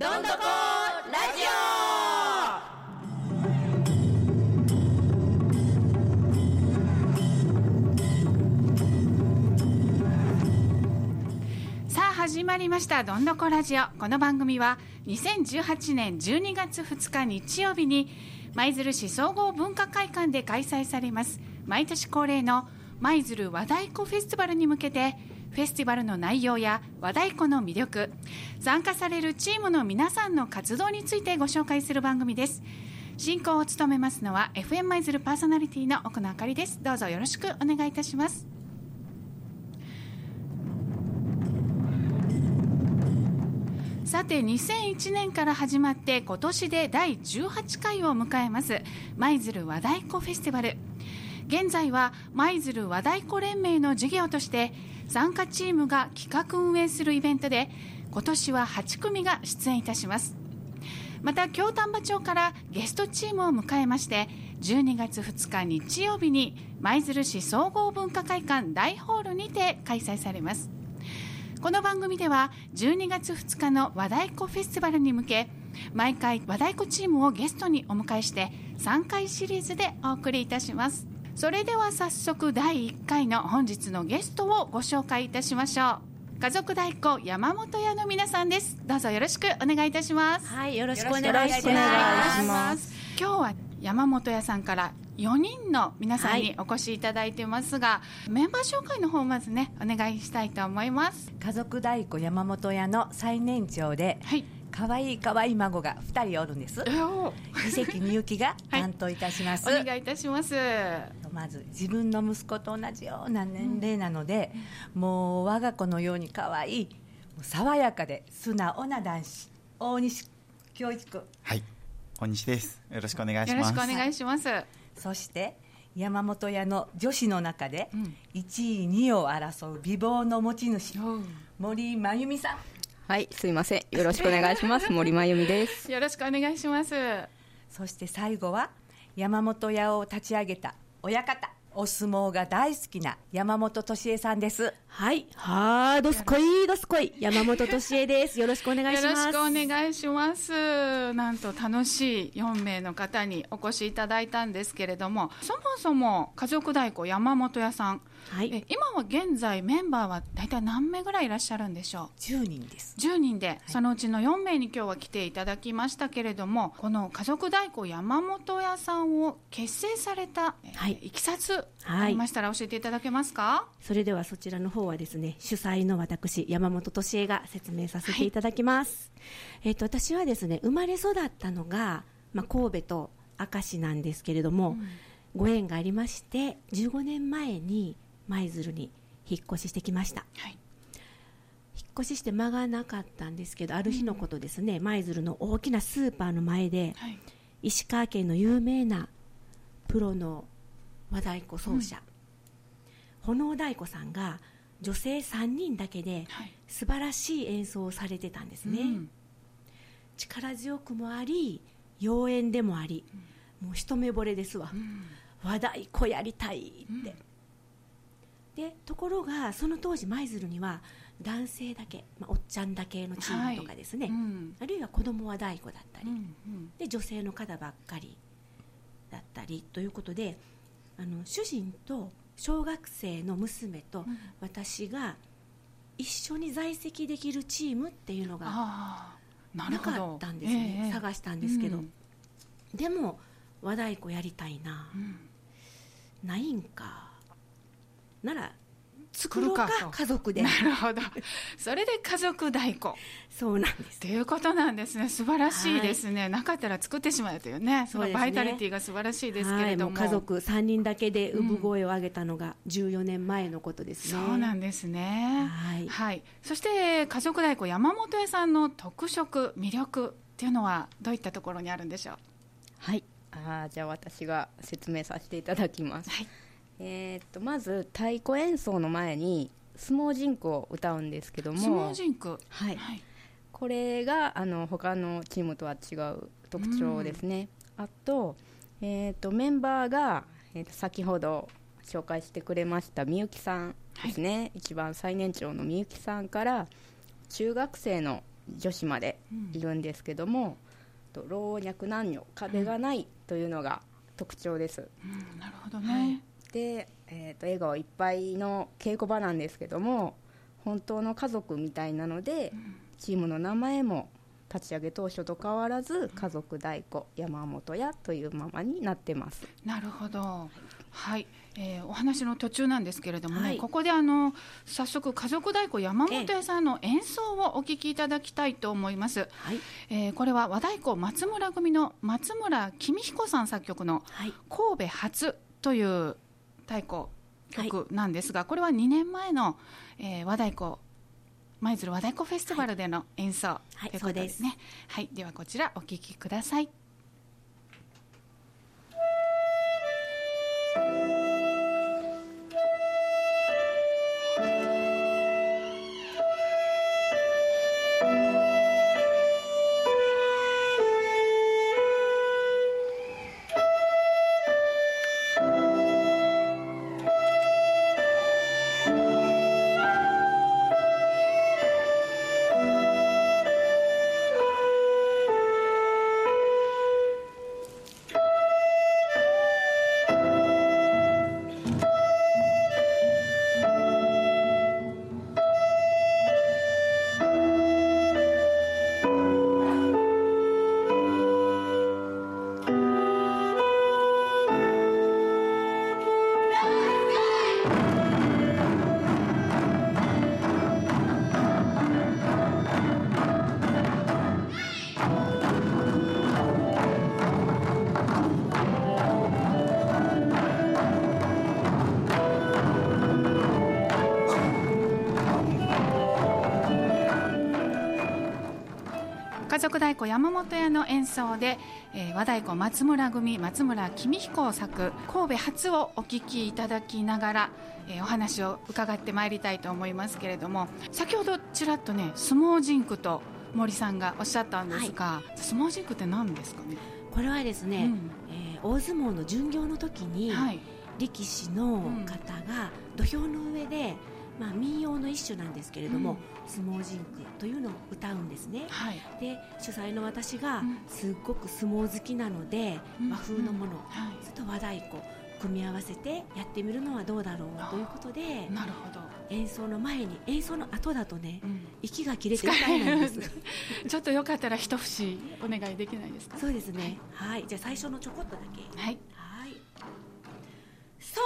どんどこラジオ。さあ始まりました。どんどこラジオ。この番組は2018年12月2日日曜日に舞鶴市総合文化会館で開催されます。毎年恒例の舞鶴和太鼓フェスティバルに向けてフェスティバルの内容や和太鼓の魅力参加されるチームの皆さんの活動についてご紹介する番組です。進行を務めますのは FM 舞鶴パーソナリティの奥野あかりです。どうぞよろしくお願いいたします。さて2001年から始まって今年で第18回を迎えます舞鶴和太鼓フェスティバル。現在は舞鶴和太鼓連盟の事業として参加チームが企画運営するイベントで今年は8組が出演いたします。また京丹波町からゲストチームを迎えまして12月2日日曜日に舞鶴市総合文化会館大ホールにて開催されます。この番組では12月2日の和太鼓フェスティバルに向け毎回和太鼓チームをゲストにお迎えして3回シリーズでお送りいたします。それでは早速第1回の本日のゲストをご紹介いたしましょう。家族太鼓山本屋の皆さんです。どうぞよろしくお願いいたします。はい、よろしくお願いします。今日は山本屋さんから4人の皆さんにお越しいただいてますが、メンバー紹介の方まずねお願いしたいと思います。家族太鼓山本屋の最年長ではい。可愛い可愛い孫が2人おるんです。お伊関みゆきがはい担当いたします、お願いいたしますまず自分の息子と同じような年齢なので、もう我が子のように可愛い爽やかで素直な男子大西恭一君はい、大西です。よろしくお願いします。よろしくお願いします。そして山本屋の女子の中でうん1位2位を争う美貌の持ち主よ森真由美さんはい、すいません。よろしくお願いします。森真由美です。ろしくお願いします。そして最後は山本屋を立ち上げた親方。お相撲が大好きな山本敏恵さんですはい。はー、どすこい、どすこい。山本敏恵です。よろしくお願いします。よろしくお願いします。なんと楽しい4名の方にお越しいただいたんですけれども、そもそも家族太鼓山本屋さん、はいえ今は現在メンバーは大体何名ぐらいいらっしゃるんでしょう？10人です10人で、そのうちの4名に今日は来ていただきましたけれどもこの家族太鼓山本屋さんを結成された、えーはいいきさつはいありましたら教えていただけますか、それではそちらの方はですね、主催の私、山本敏恵が説明させていただきます。えっ、と、私はですね、生まれ育ったのが、まあ、神戸と明石なんですけれども、ご縁がありまして、15年前に舞鶴に引っ越ししてきました。はい。引っ越しして間がなかったんですけど、ある日のことですね、舞鶴の大きなスーパーの前で、はい。石川県の有名なプロの和太鼓奏者、炎太鼓さんが女性3人だけではい。素晴らしい演奏をされてたんですね、うん。力強くもあり妖艶でもあり、もう一目惚れですわ、和太鼓やりたいって、でところがその当時舞鶴には男性だけ、まあ、おっちゃんだけのチームとかですね、うん。あるいは子供和太鼓だったり、うんうん。で女性の方ばっかりだったりということであの主人と小学生の娘と私が一緒に在籍できるチームっていうのがなかったんですね、ええ。探したんですけど、うん。でも和太鼓やりたいな、うん。ないんか。なら作るか。と家族で。なるほど。それで家族太鼓そうなんです。っていうことなんですね。素晴らしいですね、なかったら作ってしまうというねそそうですね。のバイタリティが素晴らしいですけれども,、はい、もう家族3人だけで産声を上げたのが14年前のことですね、そうなんですね。はい。そして家族太鼓山本屋さんの特色魅力っていうのはどういったところにあるんでしょう？はい。あーじゃあ私が説明させていただきます。はいえーっと、まず太鼓演奏の前に相撲人句を歌うんですけども、相撲人句はい。はい。これがあの他のチームとは違う特徴ですね。あと、えーっとメンバーが、えーっと先ほど紹介してくれましたみゆきさんですね、一番最年長のみゆきさんから中学生の女子までいるんですけども、と老若男女壁がないというのが特徴です、うん。なるほどね、で、えー、と笑顔いっぱいの稽古場なんですけども本当の家族みたいなので、チームの名前も立ち上げ当初と変わらず家族代行山本屋というままになってます。なるほど。はい、えーお話の途中なんですけれどもね、はい。ここであの早速家族太鼓山本屋さんの演奏をお聞きいただきたいと思います、はい。えーこれは和太鼓松村組の松村公彦さん作曲のはい。神戸初という太鼓曲なんですが、これは2年前の、えー和太鼓舞鶴和太鼓フェスティバルでの演奏、はいということですね。はい、ではこちらお聴きください。族太鼓山本屋の演奏で、えー和太鼓松村組松村公彦作神戸初をお聞きいただきながら、えーお話を伺ってまいりたいと思いますけれども先ほどちらっとね相撲ジンクと森さんがおっしゃったんですが、相撲ジンクって何ですかね、これはですね、うん。えー大相撲の巡業の時に、はい。力士の方が土俵の上で、まあ、民謡の一種なんですけれども、うん。相撲ジンクというのを歌うんですね。はい。で主催の私がうん。すっごく相撲好きなので、うん。和風のもの、はい。それと和太鼓組み合わせてやってみるのはどうだろうということでなるほど、演奏の前に演奏の後だとねうん。息が切れて痛いなんです。ちょっとよかったら一節お願いできないですか？そうですね。はい。じゃあ最初のちょこっとだけ。はい。はい。その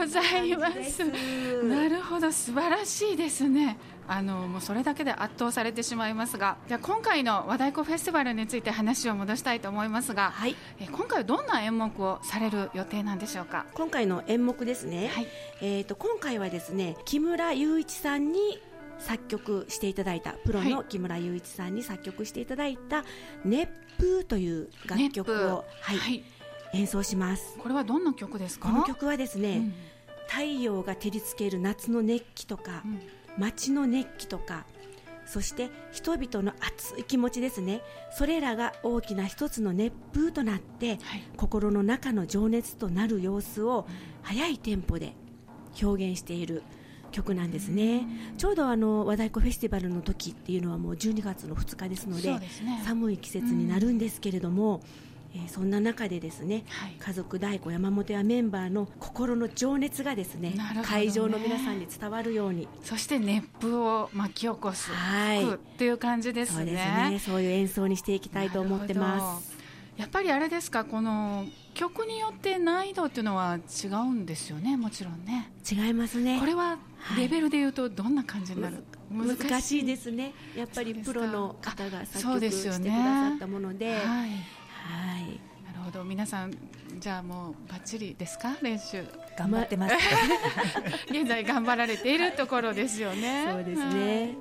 ございます。なるほど素晴らしいですね。あのもうそれだけで圧倒されてしまいますが、じゃあ今回の和太鼓フェスティバルについて話を戻したいと思いますが、はい。え今回はどんな演目をされる予定なんでしょうか？今回の演目ですね、はい。えー、と今回はですね木村雄一さんに作曲していただいたプロのはい。木村雄一さんに作曲していただいた「熱風」という楽曲を、はい。はい。演奏します。これはどんな曲ですか？この曲はですね、うん太陽が照りつける夏の熱気とか、うん。街の熱気とかそして人々の熱い気持ちですね。それらが大きな一つの熱風となって、はい。心の中の情熱となる様子を速いテンポで表現している曲なんですね、ちょうどあの和太鼓フェスティバルの時っていうのはもう12月の2日ですのでね。寒い季節になるんですけれども、えーそんな中でですね、はい。家族太鼓山本屋メンバーの心の情熱がですねね。会場の皆さんに伝わるように。そして熱風を巻き起こすはい。曲っていう感じですね。そうですね。そういう演奏にしていきたいと思ってます。やっぱりあれですかこの曲によって難易度っていうのは違うんですよね？もちろんね。違いますね。これはレベルでいうとどんな感じになる、難しい？ですね。やっぱりプロの方が作曲ですよねしてくださったもので。はいはい。なるほど。皆さんじゃあもうバッチリですか？練習。頑張ってます。現在頑張られているところですよね。そうですね。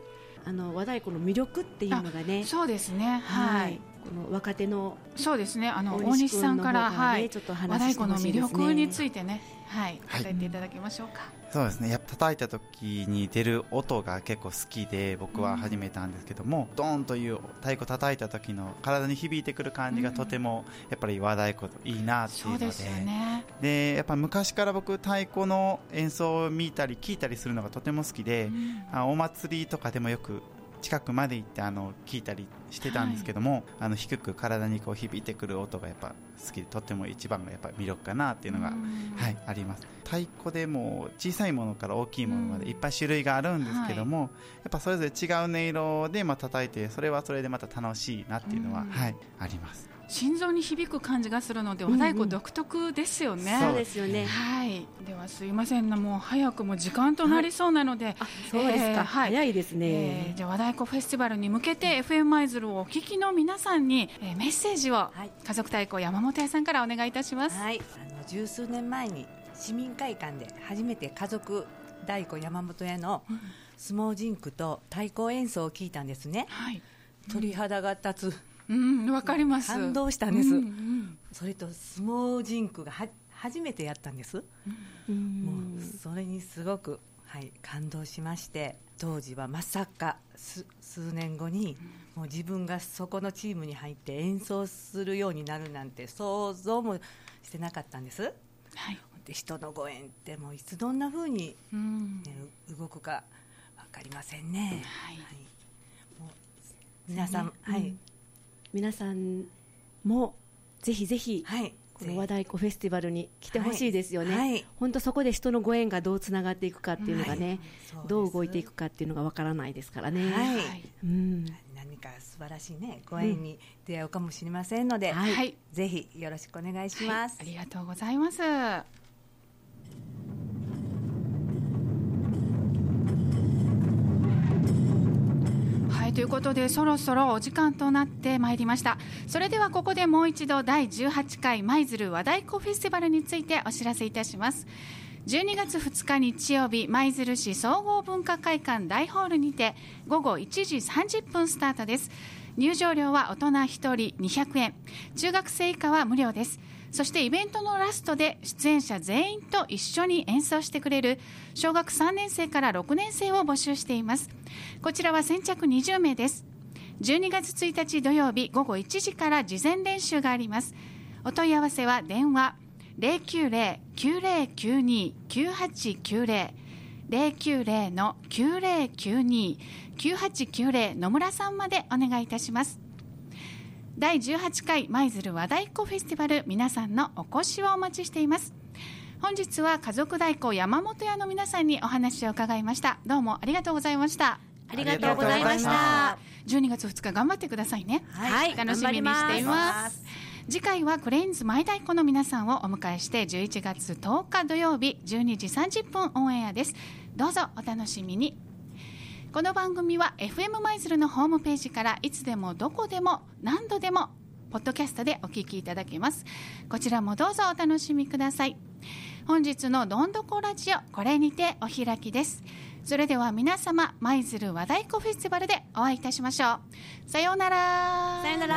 あの和太鼓の魅力っていうのがね。そうですね。ははい。いの若手のそうですね。あの大大西西さんからはい。ちょっと和話して太鼓の魅ほしいですね。力についてね。はい。はい。伝えていただけましょうか、そうですね。やっぱ叩いた時に出る音が結構好きで僕は始めたんですけども、ドーンという太鼓叩いた時の体に響いてくる感じがとてもやっぱり和太鼓いいなっていうので。ね。でやっぱ昔から僕太鼓の演奏を見たり聞いたりするのがとても好きで、うん。あお祭りとかでもよく近くまで行ってあの聞いたりしてたんですけども、あの低く体にこう響いてくる音がやっぱ好きでとっても一番がやっぱ魅力かなっていうのが、うん。はい、あります。太鼓でも小さいものから大きいものまでいっぱい種類があるんですけども、やっぱそれぞれ違う音色でまあ叩いてそれはそれでまた楽しいなっていうのは、うん。はい、あります。心臓に響く感じがするので和んうん太鼓独特ですよね、そうですよね。はい。ではすいません。なもう早くも時間となりそうなので、あそうですか、えーはい。早いですね、えーじゃあ和太鼓フェスティバルに向けて FM 舞鶴をお聞きの皆さんに、えーメッセージをはい。家族太鼓山本屋さんからお願いいたします、はい、あの十数年前に市民会館で初めて家族太鼓山本屋の相撲ジンクと太鼓演奏を聞いたんですね。はい。鳥肌が立つ。うん。わかります。感動したんです。うんうんそれと相撲ジンクがは初めてやったんです。うん。もうそれにすごく、はい、感動しまして当時はまさかす数年後にもう自分がそこのチームに入って演奏するようになるなんて想像もしてなかったんです。はい。で人のご縁ってもういつどんな風に、うん。ね、う動くか分かりませんね、はい。もう皆さん、ねはい、うん。皆さんもぜひぜひはいこの和太鼓フェスティバルに来てほしいですよね、はい。はい。本当そこで人のご縁がどうつながっていくかっていうのがね、はい。どう動いていくかっていうのがわからないですからね、うん。何か素晴らしいねご縁に出会うかもしれませんので、はい。はい。ぜひよろしくお願いします、はい。ありがとうございますということでそろそろお時間となってまいりました。それではここでもう一度第18回舞鶴和太鼓フェスティバルについてお知らせいたします。12月2日日曜日舞鶴市総合文化会館大ホールにて午後1時30分スタートです。入場料は大人1人200円。中学生以下は無料です。そしてイベントのラストで出演者全員と一緒に演奏してくれる小学3年生から6年生を募集しています。こちらは先着20名です。12月1日土曜日午後1時から事前練習があります。お問い合わせは電話090-9092-9890 090の9092-9890野村さんまでお願いいたします。第18回舞鶴和太鼓フェスティバル皆さんのお越しをお待ちしています。本日は家族太鼓山本屋の皆さんにお話を伺いました。どうもありがとうございました。ありがとうございました。12月2日頑張ってくださいね。はい。楽しみにしています。次回はクレインズマイ太鼓の皆さんをお迎えして11月10日土曜日12時30分オンエアです。どうぞお楽しみにこの番組は FM 舞鶴のホームページからいつでもどこでも何度でもポッドキャストでお聞きいただけます。こちらもどうぞお楽しみください。本日のどんどこラジオこれにてお開きです。それでは皆様舞鶴和太鼓フェスティバルでお会いいたしましょう。さようなら。さようなら。